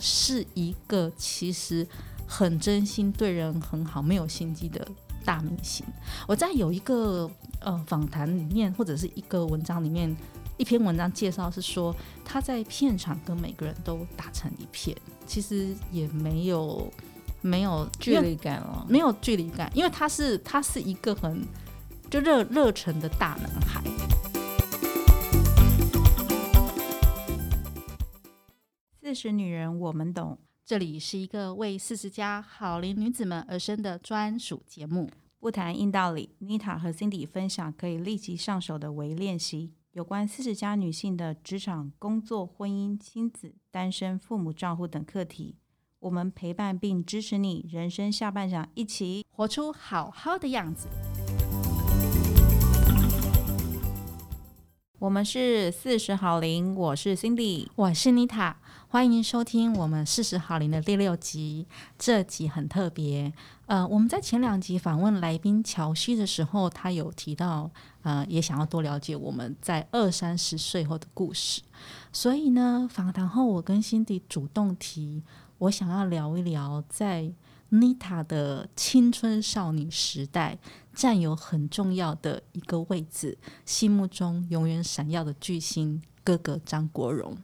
是一个其实很真心、对人很好、没有心机的大明星。我在有一个呃访谈里面，或者是一个文章里面，一篇文章介绍是说，他在片场跟每个人都打成一片，其实也没有没有距离感了，没有距离感，因为他是他是一个很就热热忱的大男孩。四十女人，我们懂。这里是一个为四十加好龄女子们而生的专属节目，不谈硬道理。妮塔和 Cindy 分享可以立即上手的微练习，有关四十加女性的职场、工作、婚姻、亲子、单身、父母、照顾等课题。我们陪伴并支持你，人生下半场，一起活出好好的样子。我们是四十好龄，我是 Cindy，我是妮塔，欢迎收听我们四十好龄的第六集。这集很特别，呃，我们在前两集访问来宾乔西的时候，他有提到，呃，也想要多了解我们在二三十岁后的故事。所以呢，访谈后我跟 Cindy 主动提，我想要聊一聊在妮塔的青春少女时代。占有很重要的一个位置，心目中永远闪耀的巨星哥哥张国荣。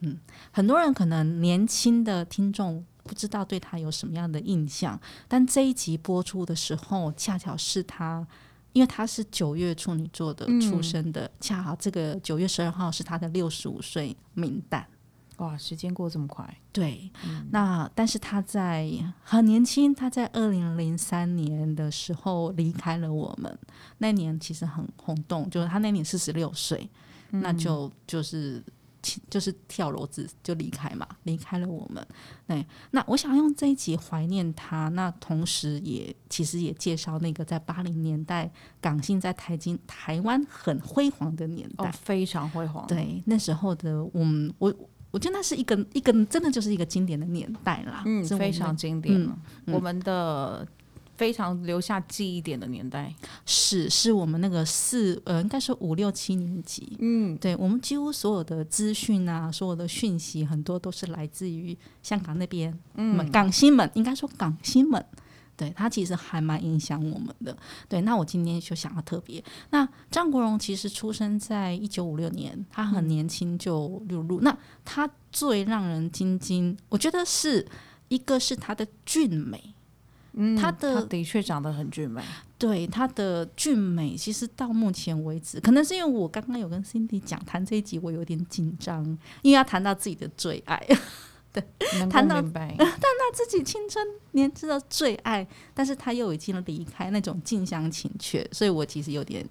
嗯，很多人可能年轻的听众不知道对他有什么样的印象，但这一集播出的时候，恰巧是他，因为他是九月处女座的出生的，嗯、恰好这个九月十二号是他的六十五岁冥诞。哇，时间过这么快！对，嗯、那但是他在很年轻，他在二零零三年的时候离开了我们。那年其实很轰动，就是他那年四十六岁，嗯、那就就是就是跳楼子就离开嘛，离开了我们。对，那我想用这一集怀念他，那同时也其实也介绍那个在八零年代港星在台京台湾很辉煌的年代，哦、非常辉煌。对，那时候的我们我。我觉得那是一个一个真的就是一个经典的年代啦，嗯，非常经典，嗯嗯、我们的非常留下记忆点的年代，是是我们那个四呃，应该是五六七年级，嗯，对，我们几乎所有的资讯啊，所有的讯息，很多都是来自于香港那边，嗯，港星们应该说港星们。对，他其实还蛮影响我们的。对，那我今天就想要特别。那张国荣其实出生在一九五六年，他很年轻就入入。那他最让人惊惊，我觉得是一个是他的俊美，嗯，他的他的确长得很俊美。对，他的俊美，其实到目前为止，可能是因为我刚刚有跟 Cindy 讲谈这一集，我有点紧张，因为要谈到自己的最爱。对，谈到 谈到自己青春年纪的最爱，但是他又已经离开那种近乡情怯，所以我其实有点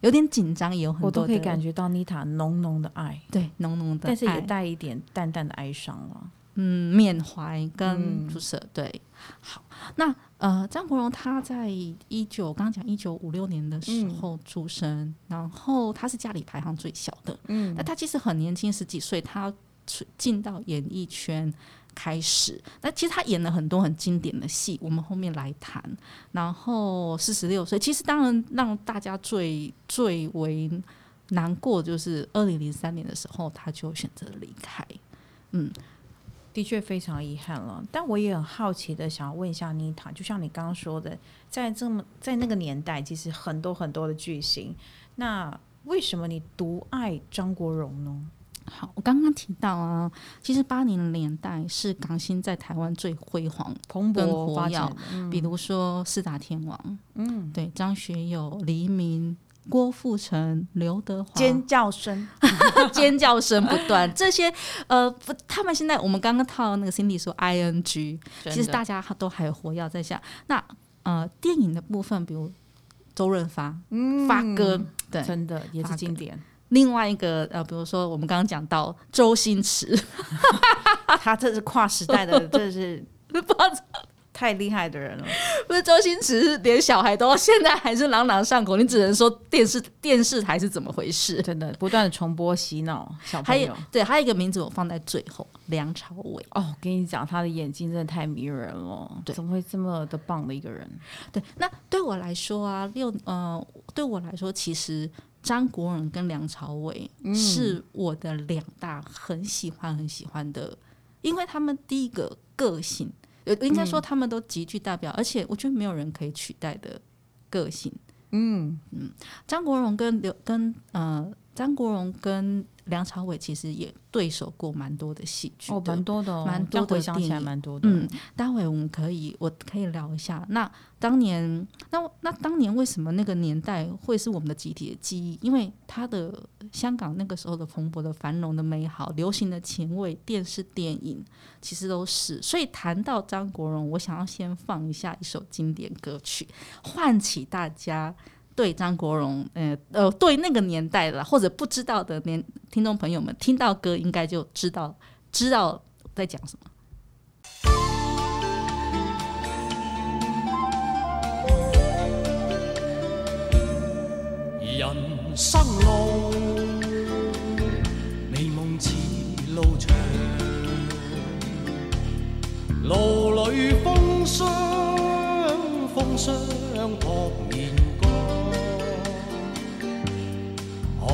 有点紧张，也有很多我都可以感觉到妮塔浓浓的爱，对，浓浓的爱，但是也带一点淡淡的哀伤了，嗯，缅怀跟不舍。对，好，那呃，张国荣他在一九刚刚讲一九五六年的时候出生，嗯、然后他是家里排行最小的，嗯，那他其实很年轻，十几岁，他。进到演艺圈开始，那其实他演了很多很经典的戏，我们后面来谈。然后四十六岁，其实当然让大家最最为难过，就是二零零三年的时候，他就选择离开。嗯，的确非常遗憾了。但我也很好奇的想要问一下妮塔，就像你刚刚说的，在这么在那个年代，其实很多很多的巨星，那为什么你独爱张国荣呢？好，我刚刚提到啊，其实八零年代是港星在台湾最辉煌、蓬勃发展。嗯、比如说四大天王，嗯，对，张学友、黎明、郭富城、刘德华，尖叫声，尖叫声不断。这些呃，不，他们现在我们刚刚套那个 Cindy 说 ing，的其实大家都还活跃在下。那呃，电影的部分，比如周润发，嗯，发哥，对，真的也是经典。另外一个呃，比如说我们刚刚讲到周星驰，他这是跨时代的，这是太厉害的人了。不是周星驰，连小孩都现在还是朗朗上口。你只能说电视电视台是怎么回事？真的不断的重播洗脑小朋友。还有对，还有一个名字我放在最后，梁朝伟。哦，跟你讲，他的眼睛真的太迷人了。对，怎么会这么的棒的一个人？对，那对我来说啊，六呃，对我来说其实。张国荣跟梁朝伟是我的两大很喜欢很喜欢的，因为他们第一个个性，呃，应该说他们都极具代表，而且我觉得没有人可以取代的个性。嗯。嗯，张国荣跟刘跟呃张国荣跟梁朝伟其实也对手过蛮多的戏剧，哦，蛮多的，哦，蛮多的电影，蛮多的。嗯，待会我们可以，我可以聊一下。那当年，那那当年为什么那个年代会是我们的集体的记忆？因为他的香港那个时候的蓬勃的繁荣的美好，流行的前卫，电视电影其实都是。所以谈到张国荣，我想要先放一下一首经典歌曲，唤起大家。对张国荣，呃呃，对那个年代的或者不知道的年听众朋友们，听到歌应该就知道知道在讲什么。人生路，美梦似路长，路里风霜，风霜扑面。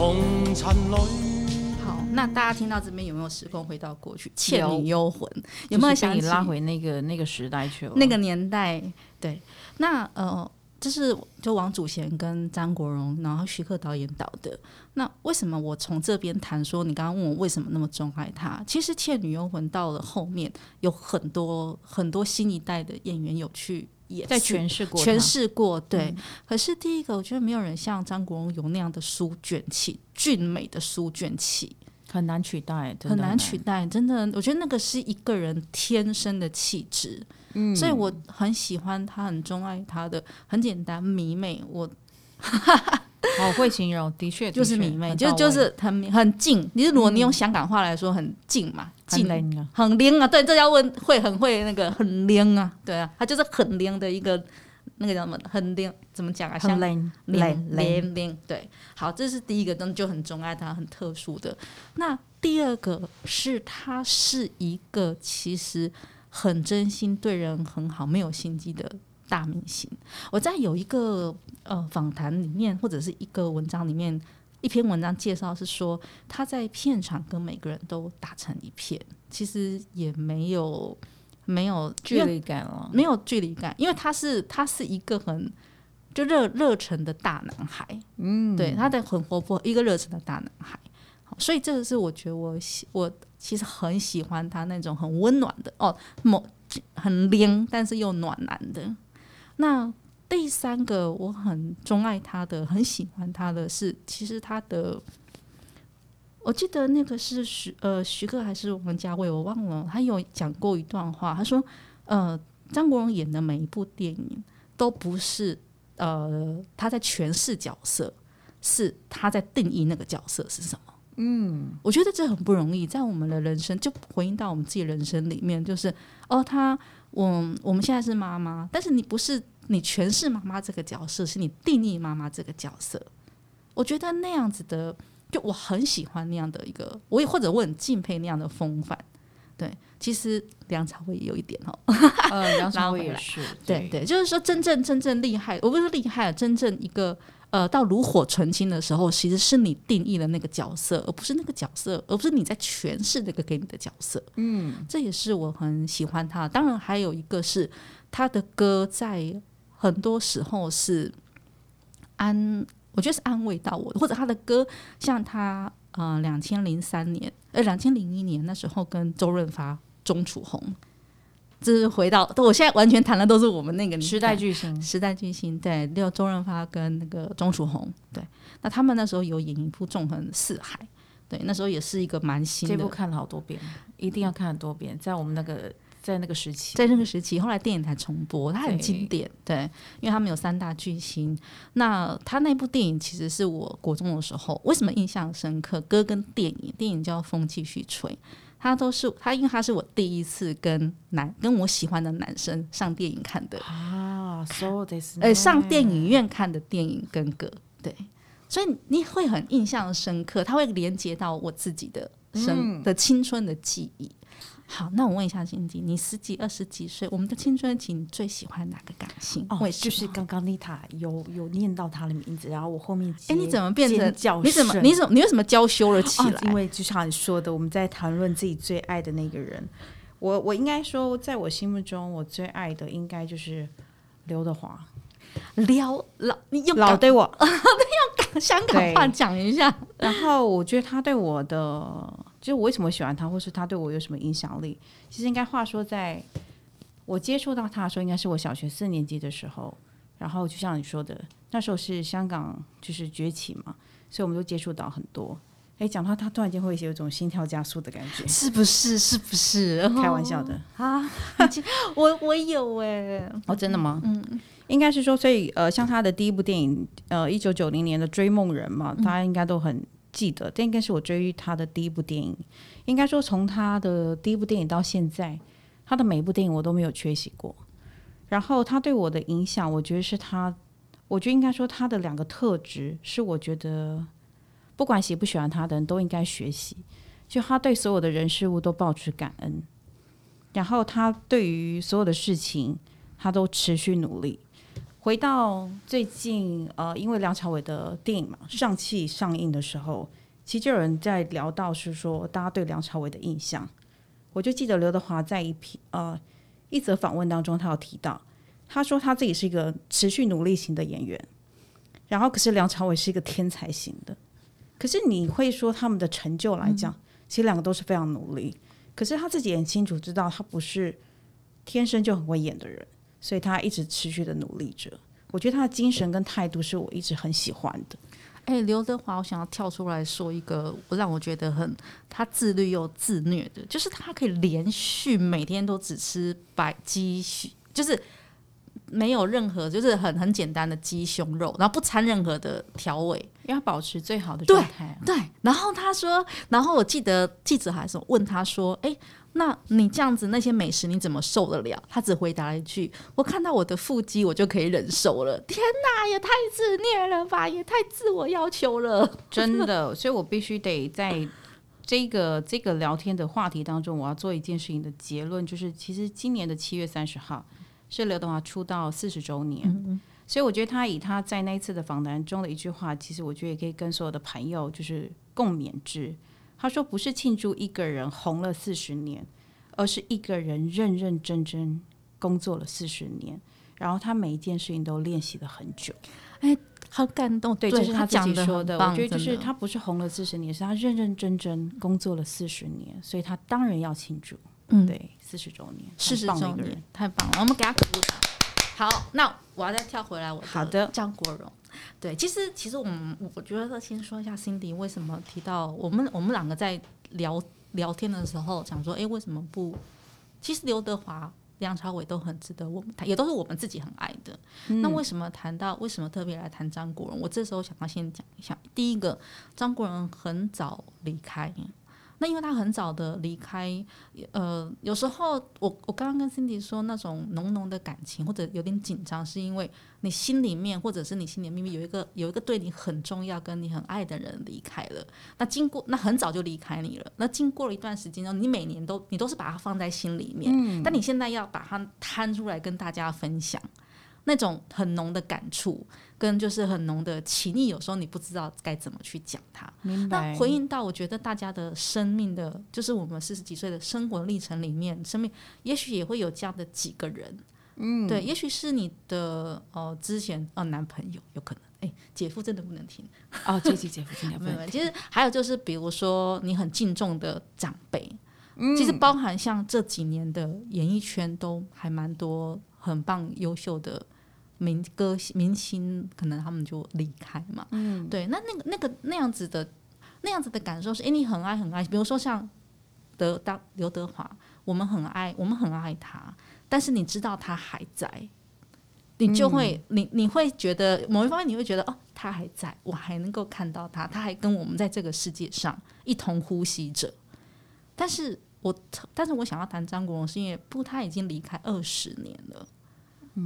红尘里，好，那大家听到这边有没有时空回到过去？《倩女幽魂》有没有想你拉回那个那个时代去了？那个年代，对，那呃，这是就王祖贤跟张国荣，然后徐克导演导的。那为什么我从这边谈说？你刚刚问我为什么那么钟爱他？其实《倩女幽魂》到了后面有很多很多新一代的演员有去。也在诠释过，诠释过，对。嗯、可是第一个，我觉得没有人像张国荣有那样的书卷气，俊美的书卷气，很难取代，很难取代。真的，我觉得那个是一个人天生的气质。嗯，所以我很喜欢他，很钟爱他的，很简单，迷妹。我。好 会形容，的确就是迷妹，就就是很很静。你如果你用香港话来说，很静嘛，静啊，很灵啊。对，这要问会很会那个很灵啊，对啊，他就是很灵的一个那个叫什么？很灵怎么讲啊？像灵灵灵灵。对，好，这是第一个，就很钟爱他，很特殊的。那第二个是他是一个其实很真心对人很好，没有心机的。大明星，我在有一个呃访谈里面，或者是一个文章里面，一篇文章介绍是说，他在片场跟每个人都打成一片，其实也没有没有距离感了，没有距离感，因为他是他是一个很就热热忱的大男孩，嗯，对，他的很活泼，一个热忱的大男孩，所以这个是我觉得我喜我其实很喜欢他那种很温暖的哦，某很灵，但是又暖男的。那第三个我很钟爱他的，很喜欢他的是，其实他的，我记得那个是徐呃徐克还是王家卫，我忘了。他有讲过一段话，他说：“呃，张国荣演的每一部电影都不是呃他在诠释角色，是他在定义那个角色是什么。”嗯，我觉得这很不容易，在我们的人生就回应到我们自己人生里面，就是哦，他我我们现在是妈妈，但是你不是。你诠释妈妈这个角色，是你定义妈妈这个角色。我觉得那样子的，就我很喜欢那样的一个，我也或者我很敬佩那样的风范。对，其实梁朝伟也有一点哦。呃，梁朝伟也是。对对，对，就是说真正真正厉害，我不是厉害，真正一个呃到炉火纯青的时候，其实是你定义了那个角色，而不是那个角色，而不是你在诠释那个给你的角色。嗯，这也是我很喜欢他。当然还有一个是他的歌在。很多时候是安，我觉得是安慰到我，或者他的歌，像他呃，两千零三年，呃，两千零一年那时候跟周润发、钟楚红，这是回到，我现在完全谈的都是我们那个时代巨星，时代巨星，对，六周润发跟那个钟楚红，对，那他们那时候有演一部《纵横四海》，对，那时候也是一个蛮新的，这部看了好多遍，一定要看很多遍，在我们那个。在那个时期，在那个时期，后来电影台重播，它很经典，对，因为他们有三大巨星。那他那部电影其实是我国中的时候，为什么印象深刻？歌跟电影，电影叫《风继续吹》，他都是他，因为他是我第一次跟男跟我喜欢的男生上电影看的。啊，so this，呃，上电影院看的电影跟歌，对，所以你会很印象深刻，他会连接到我自己的生、嗯、的青春的记忆。好，那我问一下心机，你十几、二十几岁，我们的青春期，你最喜欢哪个感性？哦，就是刚刚丽塔有有念到他的名字，然后我后面哎，你怎么变成叫？你怎么？你怎么？你为什么娇羞了起来？哦，因为就像你说的，我们在谈论自己最爱的那个人，我我应该说，在我心目中，我最爱的应该就是刘德华。撩老，你用老对我，用香港话讲一下。然后我觉得他对我的，就是我为什么喜欢他，或是他对我有什么影响力？其实应该话说，在我接触到他的时候，应该是我小学四年级的时候。然后就像你说的，那时候是香港就是崛起嘛，所以我们就接触到很多。哎，讲到他，突然间会有一种心跳加速的感觉，是不是？是不是？开玩笑的啊！我我有哎，哦，真的吗？嗯，应该是说，所以呃，像他的第一部电影，呃，一九九零年的《追梦人》嘛，大家应该都很记得。这应该是我追他的第一部电影。应该说，从他的第一部电影到现在，他的每一部电影我都没有缺席过。然后他对我的影响，我觉得是他，我觉得应该说他的两个特质是我觉得。不管喜不喜欢他的人都应该学习，就他对所有的人事物都保持感恩，然后他对于所有的事情他都持续努力。回到最近，呃，因为梁朝伟的电影嘛，《尚气》上映的时候，其实就有人在聊到是说大家对梁朝伟的印象。我就记得刘德华在一批呃一则访问当中，他有提到，他说他自己是一个持续努力型的演员，然后可是梁朝伟是一个天才型的。可是你会说他们的成就来讲，其实两个都是非常努力。可是他自己很清楚知道，他不是天生就很会演的人，所以他一直持续的努力着。我觉得他的精神跟态度是我一直很喜欢的。哎，刘德华，我想要跳出来说一个，让我觉得很他自律又自虐的，就是他可以连续每天都只吃白鸡胸，就是。没有任何，就是很很简单的鸡胸肉，然后不掺任何的调味，要保持最好的状态啊。对，对。然后他说，然后我记得记者还是问他说：“哎，那你这样子那些美食你怎么受得了？”他只回答了一句：“我看到我的腹肌，我就可以忍受了。”天哪，也太自虐了吧，也太自我要求了，真的。所以我必须得在这个这个聊天的话题当中，我要做一件事情的结论，就是其实今年的七月三十号。是刘德华出道四十周年，所以我觉得他以他在那一次的访谈中的一句话，其实我觉得也可以跟所有的朋友就是共勉之。他说：“不是庆祝一个人红了四十年，而是一个人认认真真工作了四十年，然后他每一件事情都练习了很久。”哎，好感动！对，这是他自己说的。的我觉得就是他不是红了四十年，是他认认真真工作了四十年，所以他当然要庆祝。嗯，对，四十周年，四十周年，太棒了！我们给他鼓鼓掌。好，那我要再跳回来，我好的张国荣。对，其实其实我们我觉得先说一下 Cindy 为什么提到我们我们两个在聊聊天的时候想说，哎，为什么不？其实刘德华、梁朝伟都很值得我们谈，也都是我们自己很爱的。嗯、那为什么谈到为什么特别来谈张国荣？我这时候想要先讲一下，第一个，张国荣很早离开。那因为他很早的离开，呃，有时候我我刚刚跟 Cindy 说那种浓浓的感情或者有点紧张，是因为你心里面或者是你心里面有一个有一个对你很重要跟你很爱的人离开了。那经过那很早就离开你了，那经过了一段时间之后，你每年都你都是把它放在心里面，嗯，但你现在要把它摊出来跟大家分享。那种很浓的感触，跟就是很浓的情谊，有时候你不知道该怎么去讲它。明白。那回应到，我觉得大家的生命的，就是我们四十几岁的生活历程里面，生命也许也会有这样的几个人。嗯，对，也许是你的呃之前呃男朋友，有可能。哎，姐夫真的不能听哦，这期姐夫真的不能听。其实还有就是，比如说你很敬重的长辈，嗯，其实包含像这几年的演艺圈都还蛮多很棒优秀的。明歌明星可能他们就离开嘛，嗯，对，那那个那个那样子的那样子的感受是，哎，你很爱很爱，比如说像德当刘德华，我们很爱我们很爱他，但是你知道他还在，你就会、嗯、你你会觉得某一方面你会觉得哦，他还在，我还能够看到他，他还跟我们在这个世界上一同呼吸着。但是我但是我想要谈张国荣，是因为不，他已经离开二十年了。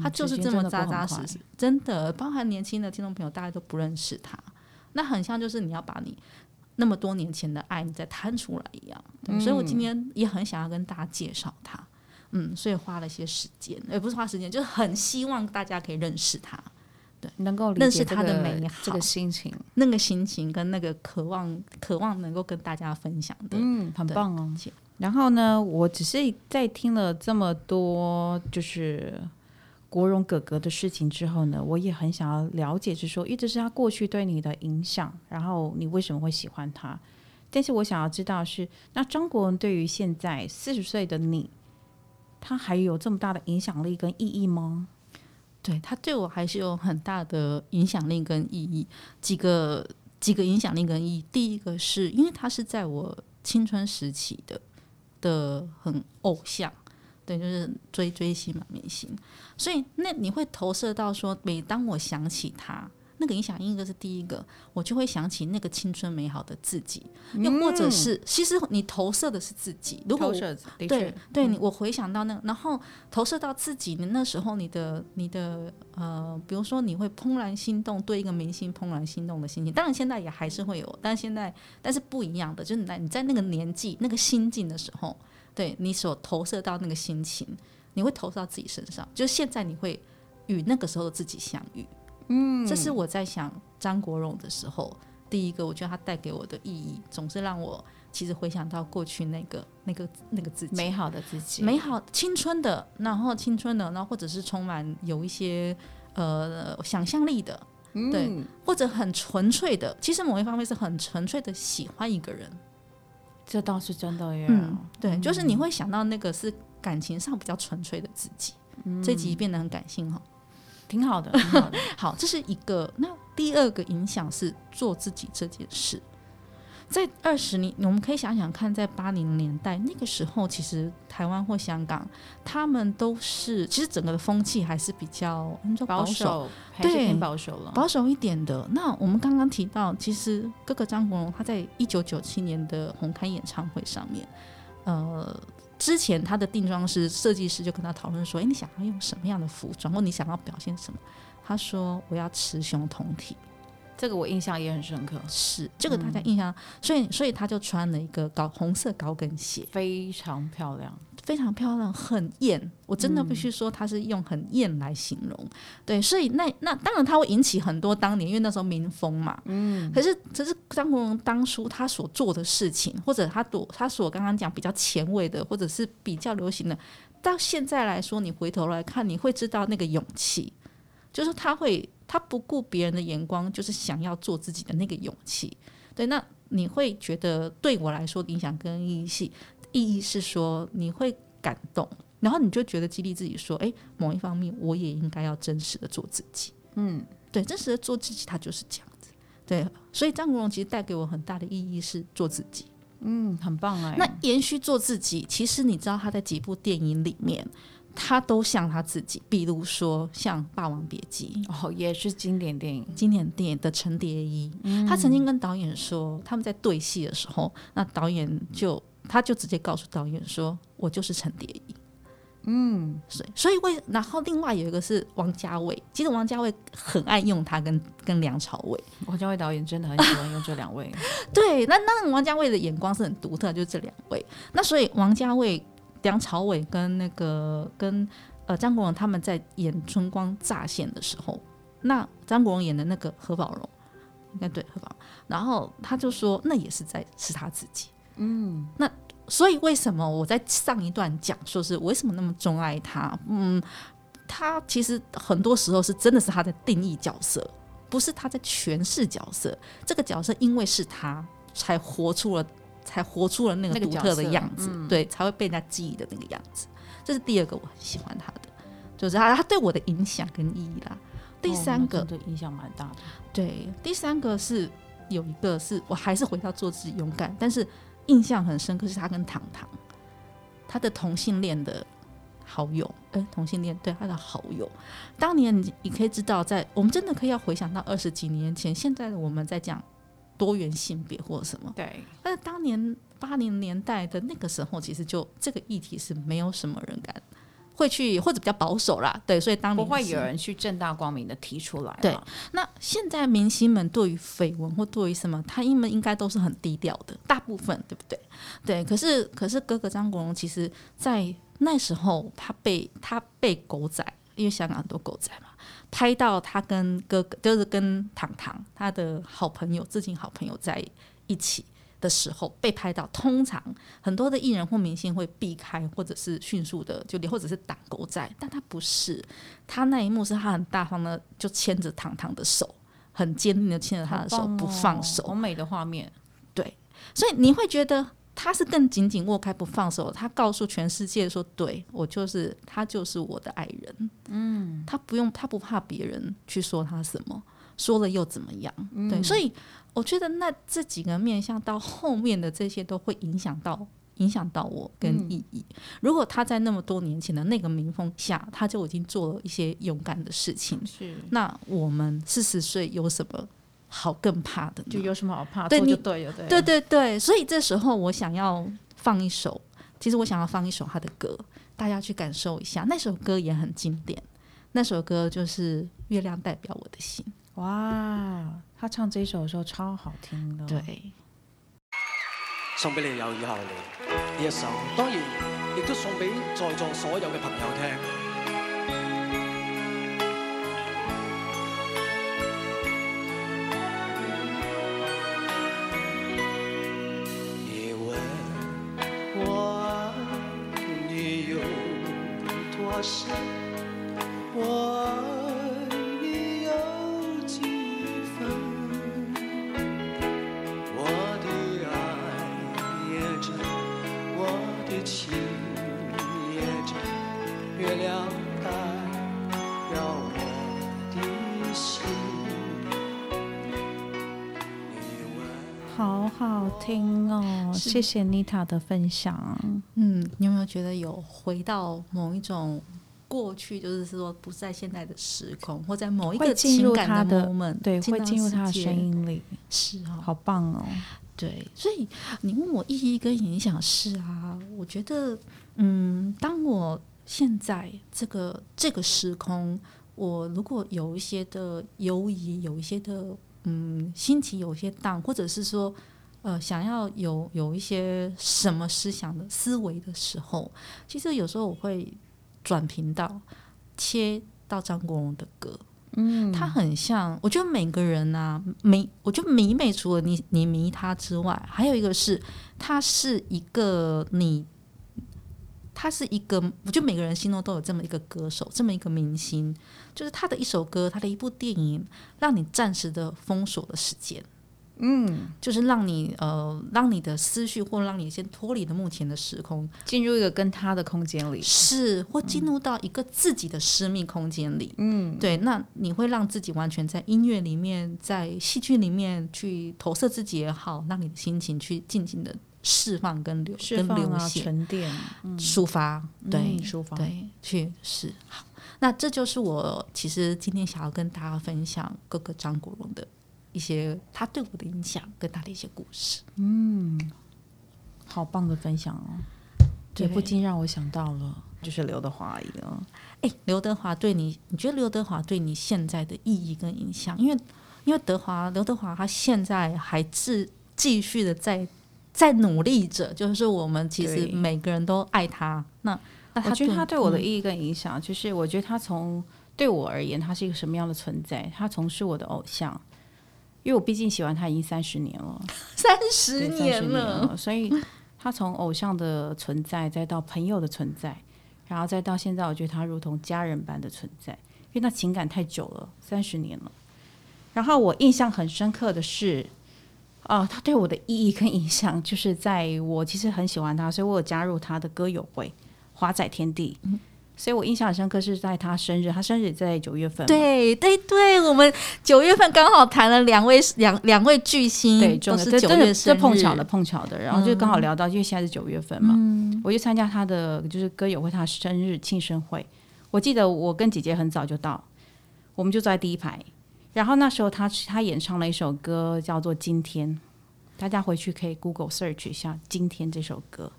他就是这么扎扎实实，真的，包含年轻的听众朋友，大家都不认识他。那很像就是你要把你那么多年前的爱，你再摊出来一样。对，所以我今天也很想要跟大家介绍他，嗯，所以花了些时间，也不是花时间，就是很希望大家可以认识他。对，能够认识他的美好，这个心情，那个心情跟那个渴望，渴望能够跟大家分享的，嗯，很棒哦。然后呢，我只是在听了这么多就是国荣哥哥的事情之后呢，我也很想要了解，就是说，一直是他过去对你的影响，然后你为什么会喜欢他？但是我想要知道是，那张国荣对于现在四十岁的你，他还有这么大的影响力跟意义吗？对，他对我还是有很大的影响力跟意义。几个几个影响力跟意义，第一个是因为他是在我青春时期的的很偶像，对，就是追追星嘛，明星，所以那你会投射到说，每当我想起他。那个影响应该是第一个，我就会想起那个青春美好的自己，又或者是，嗯、其实你投射的是自己。如果对对，你我回想到那个，然后投射到自己，你那时候你的你的呃，比如说你会怦然心动，对一个明星怦然心动的心情，当然现在也还是会有，但现在但是不一样的，就是你在你在那个年纪那个心境的时候，对你所投射到那个心情，你会投射到自己身上，就是现在你会与那个时候的自己相遇。嗯，这是我在想张国荣的时候，第一个我觉得他带给我的意义，总是让我其实回想到过去那个、那个、那个自己，美好的自己，美好青春的，然后青春的，然后或者是充满有一些呃想象力的，嗯、对，或者很纯粹的，其实某一方面是很纯粹的喜欢一个人，这倒是真的耶。嗯，对，就是你会想到那个是感情上比较纯粹的自己，嗯、这集变得很感性哈。挺好的，挺好的。好，这是一个。那第二个影响是做自己这件事。在二十年，我们可以想想看，在八零年代那个时候，其实台湾或香港，他们都是其实整个的风气还是比较保守，对，挺保守了，保守一点的。那我们刚刚提到，其实哥哥张国荣他在一九九七年的红磡演唱会上面，呃。之前他的定妆师、设计师就跟他讨论说：“哎，你想要用什么样的服装，或你想要表现什么？”他说：“我要雌雄同体。”这个我印象也很深刻。是这个大家印象，嗯、所以所以他就穿了一个高红色高跟鞋，非常漂亮。非常漂亮，很艳。我真的必须说，他是用很艳来形容。嗯、对，所以那那当然他会引起很多当年，因为那时候民风嘛。嗯。可是，可是张国荣当初他所做的事情，或者他所他所刚刚讲比较前卫的，或者是比较流行的，到现在来说，你回头来看，你会知道那个勇气，就是他会他不顾别人的眼光，就是想要做自己的那个勇气。对，那你会觉得对我来说影响跟意义是。意义是说你会感动，然后你就觉得激励自己说：“哎，某一方面我也应该要真实的做自己。”嗯，对，真实的做自己，他就是这样子。对，所以张国荣其实带给我很大的意义是做自己。嗯，很棒哎。那延续做自己，其实你知道他在几部电影里面，他都像他自己，比如说像《霸王别姬》哦，也是经典电影，经典电影的陈蝶衣，嗯、他曾经跟导演说，他们在对戏的时候，那导演就。他就直接告诉导演说：“我就是陈蝶衣。”嗯，所以所以为然后另外有一个是王家卫，其实王家卫很爱用他跟跟梁朝伟。王家卫导演真的很喜欢用这两位。对，那那王家卫的眼光是很独特，就是这两位。那所以王家卫、梁朝伟跟那个跟呃张国荣他们在演《春光乍现》的时候，那张国荣演的那个何宝荣，应该对何宝，然后他就说那也是在是他自己。嗯，那所以为什么我在上一段讲说是为什么那么钟爱他？嗯，他其实很多时候是真的是他在定义角色，不是他在诠释角色。这个角色因为是他才活出了，才活出了那个独特的样子，嗯、对，才会被人家记忆的那个样子。这是第二个我很喜欢他的，就是他他对我的影响跟意义啦。第三个、哦、对影响蛮大的，对，第三个是有一个是我还是回到做自己勇敢，但是。印象很深刻是他跟糖糖，他的同性恋的好友，哎、欸，同性恋对他的好友，当年你可以知道，在我们真的可以要回想到二十几年前，现在的我们在讲多元性别或者什么，对，但是当年八零年代的那个时候，其实就这个议题是没有什么人敢。会去或者比较保守啦，对，所以当年不会有人去正大光明的提出来。对，那现在明星们对于绯闻或对于什么，他们应该都是很低调的，大部分对不对？对，可是可是哥哥张国荣，其实在那时候他被他被狗仔，因为香港很多狗仔嘛，拍到他跟哥哥，就是跟糖糖他的好朋友，至今好朋友在一起的时候被拍到。通常很多的艺人或明星会避开，或者是迅速的就或者是挡狗仔，但他不是，他那一幕是他很大方的，就牵着糖糖的手，很坚定的牵着他的手，哦、不放手。好美的画面，对，所以你会觉得。他是更紧紧握开不放手，他告诉全世界说：“对，我就是他，就是我的爱人。”嗯，他不用，他不怕别人去说他什么，说了又怎么样？嗯、对，所以我觉得那这几个面向到后面的这些都会影响到影响到我跟意义。嗯、如果他在那么多年前的那个民风下，他就已经做了一些勇敢的事情，是那我们四十岁有什么？好，更怕的就有什么好怕？对，就对，对，对，对，对。所以这时候我想要放一首，其实我想要放一首他的歌，大家去感受一下。那首歌也很经典，那首歌就是《月亮代表我的心》。哇，他唱这首的时候超好听的。对，送俾你有以后你呢一首，当然亦都送俾在座所有嘅朋友听。谢谢妮塔的分享。嗯，你有没有觉得有回到某一种过去，就是说不在现在的时空，或在某一个情感的 moment，对，会进入他的声音里，是哦，好棒哦。对，所以你问我意义跟影响是啊，我觉得，嗯，当我现在这个这个时空，我如果有一些的犹疑，有一些的嗯心情有些荡，或者是说。呃，想要有有一些什么思想的思维的时候，其实有时候我会转频道，切到张国荣的歌。嗯，他很像，我觉得每个人啊，迷，我觉得迷妹除了你，你迷他之外，还有一个是，他是一个你，他是一个，我觉得每个人心中都有这么一个歌手，这么一个明星，就是他的一首歌，他的一部电影，让你暂时的封锁了时间。嗯，就是让你呃，让你的思绪或让你先脱离的目前的时空，进入一个跟他的空间里，是或进入到一个自己的私密空间里。嗯，对，那你会让自己完全在音乐里面，在戏剧里面去投射自己也好，让你的心情去尽情的释放跟流跟流血。沉淀、抒发，对，嗯、抒发，对，去是好。那这就是我其实今天想要跟大家分享哥哥张国荣的。一些他对我的影响跟他的一些故事，嗯，好棒的分享哦，这不禁让我想到了，就是刘德华一样。哎，刘德华对你，你觉得刘德华对你现在的意义跟影响？因为，因为德华，刘德华他现在还是继续的在在努力着，就是我们其实每个人都爱他。那，那他我觉得他对我的意义跟影响，就是我觉得他从对我而言，他是一个什么样的存在？他从是我的偶像。因为我毕竟喜欢他已经三十年了，三十年了，所以他从偶像的存在，再到朋友的存在，然后再到现在，我觉得他如同家人般的存在，因为那情感太久了，三十年了。然后我印象很深刻的是，哦，他对我的意义跟影响，就是在我其实很喜欢他，所以我有加入他的歌友会，华仔天地。嗯所以我印象很深刻是在他生日，他生日在九月份。对对对，我们九月份刚好谈了两位两两位巨星，对，都是九月生日，碰巧的碰巧的，然后就刚好聊到，嗯、因为现在是九月份嘛，嗯、我就参加他的就是歌友会，他生日庆生会。我记得我跟姐姐很早就到，我们就坐在第一排，然后那时候他他演唱了一首歌叫做《今天》，大家回去可以 Google search 一下《今天》这首歌。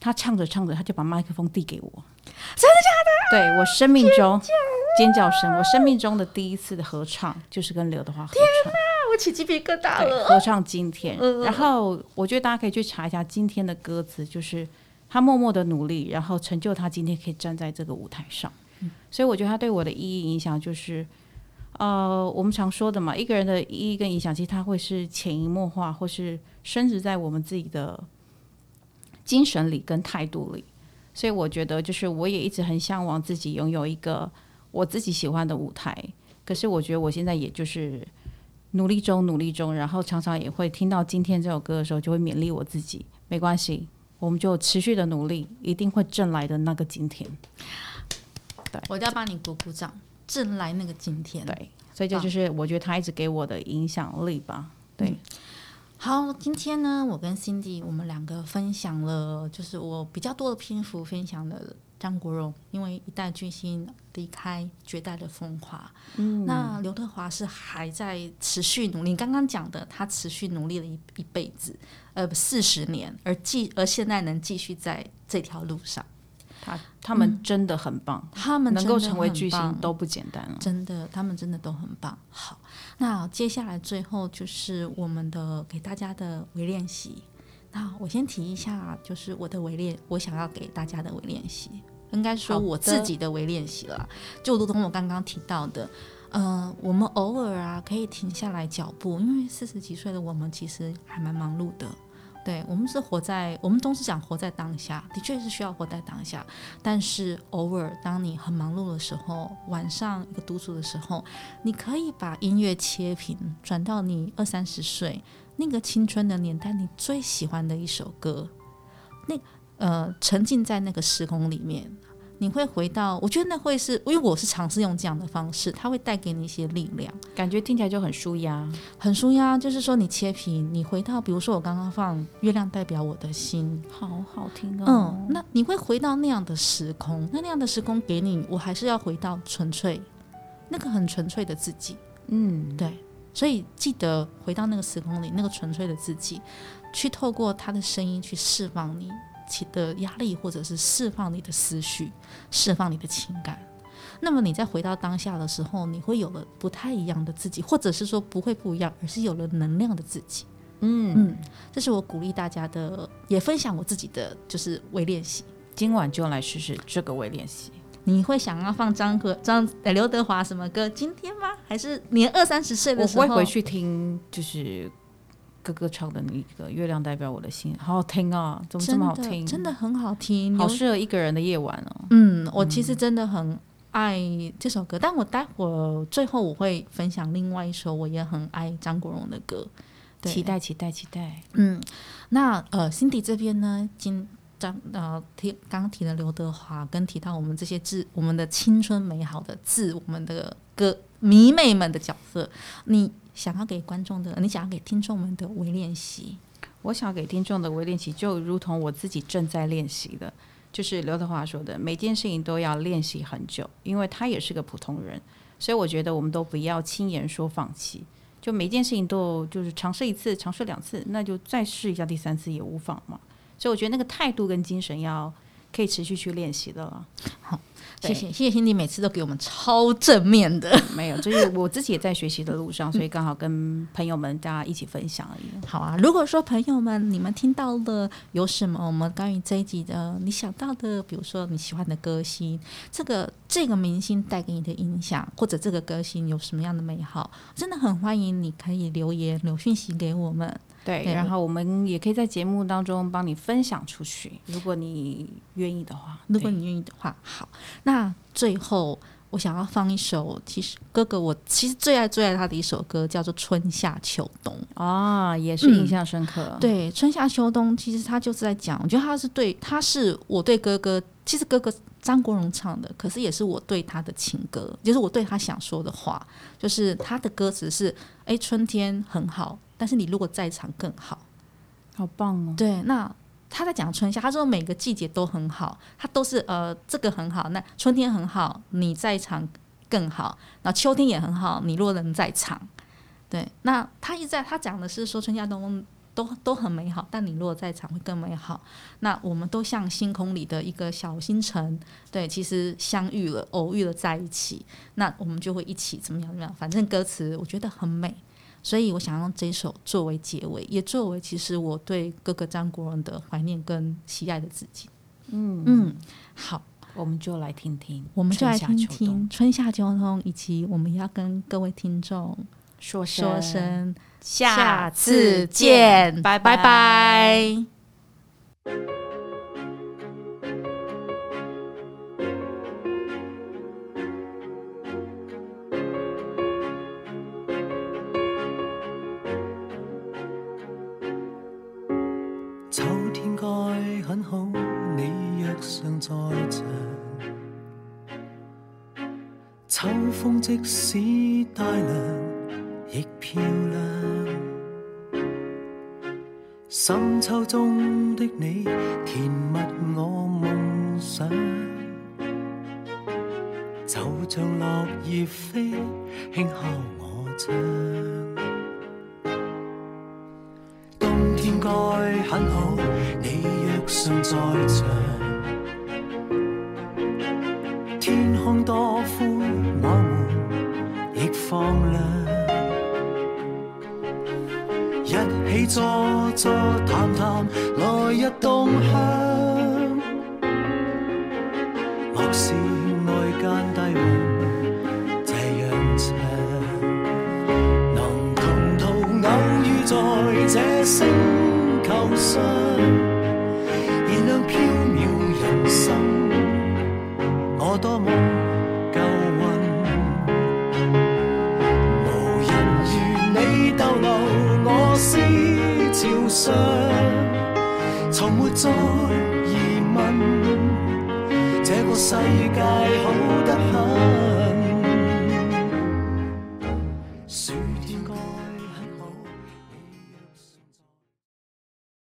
他唱着唱着，他就把麦克风递给我。真的假的？对，我生命中尖叫声，我生命中的第一次的合唱就是跟刘德华合唱。天哪，我起鸡皮疙瘩了。合唱今天，然后我觉得大家可以去查一下今天的歌词，就是他默默的努力，然后成就他今天可以站在这个舞台上。嗯，所以我觉得他对我的意义影响就是，呃，我们常说的嘛，一个人的意义跟影响，其实他会是潜移默化，或是深植在我们自己的精神里跟态度里。所以我觉得，就是我也一直很向往自己拥有一个我自己喜欢的舞台。可是我觉得我现在也就是努力中，努力中，然后常常也会听到今天这首歌的时候，就会勉励我自己，没关系，我们就持续的努力，一定会挣来的那个今天。对，我就要帮你鼓鼓掌，挣来那个今天。对，所以这就是我觉得他一直给我的影响力吧。对。嗯好，今天呢，我跟 Cindy 我们两个分享了，就是我比较多的篇幅分享了张国荣，因为一代巨星离开，绝代的风华。嗯，那刘德华是还在持续努力，刚刚讲的，他持续努力了一一辈子，呃，四十年，而继而现在能继续在这条路上。他他们真的很棒，嗯、他们能够成为巨星都不简单了，真的，他们真的都很棒。好，那接下来最后就是我们的给大家的微练习。那我先提一下，就是我的微练，我想要给大家的微练习，应该说我自己的微练习了。就如同我刚刚提到的，呃，我们偶尔啊可以停下来脚步，因为四十几岁的我们其实还蛮忙碌的。对，我们是活在，我们都是讲活在当下，的确是需要活在当下。但是偶尔，当你很忙碌的时候，晚上一个独处的时候，你可以把音乐切屏，转到你二三十岁那个青春的年代，你最喜欢的一首歌，那呃，沉浸在那个时空里面。你会回到，我觉得那会是，因为我是尝试用这样的方式，它会带给你一些力量，感觉听起来就很舒压，很舒压。就是说，你切屏，你回到，比如说我刚刚放《月亮代表我的心》，好好听哦。嗯，那你会回到那样的时空，那那样的时空给你，我还是要回到纯粹，那个很纯粹的自己。嗯，对。所以记得回到那个时空里，那个纯粹的自己，去透过他的声音去释放你。起的压力，或者是释放你的思绪，释放你的情感。那么你再回到当下的时候，你会有了不太一样的自己，或者是说不会不一样，而是有了能量的自己。嗯嗯，这是我鼓励大家的，也分享我自己的就是微练习。今晚就来试试这个微练习。你会想要放张和张刘德华什么歌？今天吗？还是年二三十岁的时候？我会回去听，就是。哥哥唱的那个《月亮代表我的心》，好好听啊！怎么这么好听？真的，很好听，好适合一个人的夜晚哦。嗯，我其实真的很爱这首歌，嗯、但我待会儿最后我会分享另外一首我也很爱张国荣的歌。对，期待，期待，期待。嗯，那呃，Cindy 这边呢，今张呃提刚刚提的刘德华，跟提到我们这些字，我们的青春美好的字，我们的歌迷妹们的角色，你。想要给观众的，你想要给听众们的微练习，我想要给听众的微练习，就如同我自己正在练习的，就是刘德华说的，每件事情都要练习很久，因为他也是个普通人，所以我觉得我们都不要轻言说放弃，就每件事情都就是尝试一次，尝试两次，那就再试一下第三次也无妨嘛。所以我觉得那个态度跟精神要可以持续去练习的了。好。谢谢谢谢辛迪，每次都给我们超正面的。没有，就是我自己也在学习的路上，所以刚好跟朋友们大家一起分享而已。好啊，如果说朋友们你们听到了有什么我们关于这一集的你想到的，比如说你喜欢的歌星，这个这个明星带给你的影响，或者这个歌星有什么样的美好，真的很欢迎你可以留言留讯息给我们。对，然后我们也可以在节目当中帮你分享出去，如果你愿意的话。如果你愿意的话，好。那最后，我想要放一首，其实哥哥我其实最爱最爱他的一首歌，叫做《春夏秋冬》啊，也是印象深刻。嗯、对，《春夏秋冬》其实他就是在讲，我觉得他是对，他是我对哥哥，其实哥哥张国荣唱的，可是也是我对他的情歌，就是我对他想说的话，就是他的歌词是：哎，春天很好。但是你如果在场更好，好棒哦！对，那他在讲春夏，他说每个季节都很好，他都是呃这个很好，那春天很好，你在场更好，那秋天也很好，你若能在场，对，那他一直在他讲的是说春夏冬冬都都很美好，但你若在场会更美好。那我们都像星空里的一个小星辰，对，其实相遇了，偶遇了在一起，那我们就会一起怎么样怎么样，反正歌词我觉得很美。所以我想用这首作为结尾，也作为其实我对哥哥张国荣的怀念跟喜爱的自己。嗯嗯，好，我们就来听听，我们就来听听春夏秋冬，以及我们要跟各位听众说说声下次见，拜拜拜。在场。天空多灰。放亮，一起坐坐谈谈来日动向。莫视外间低温这样长，能同途偶遇在这星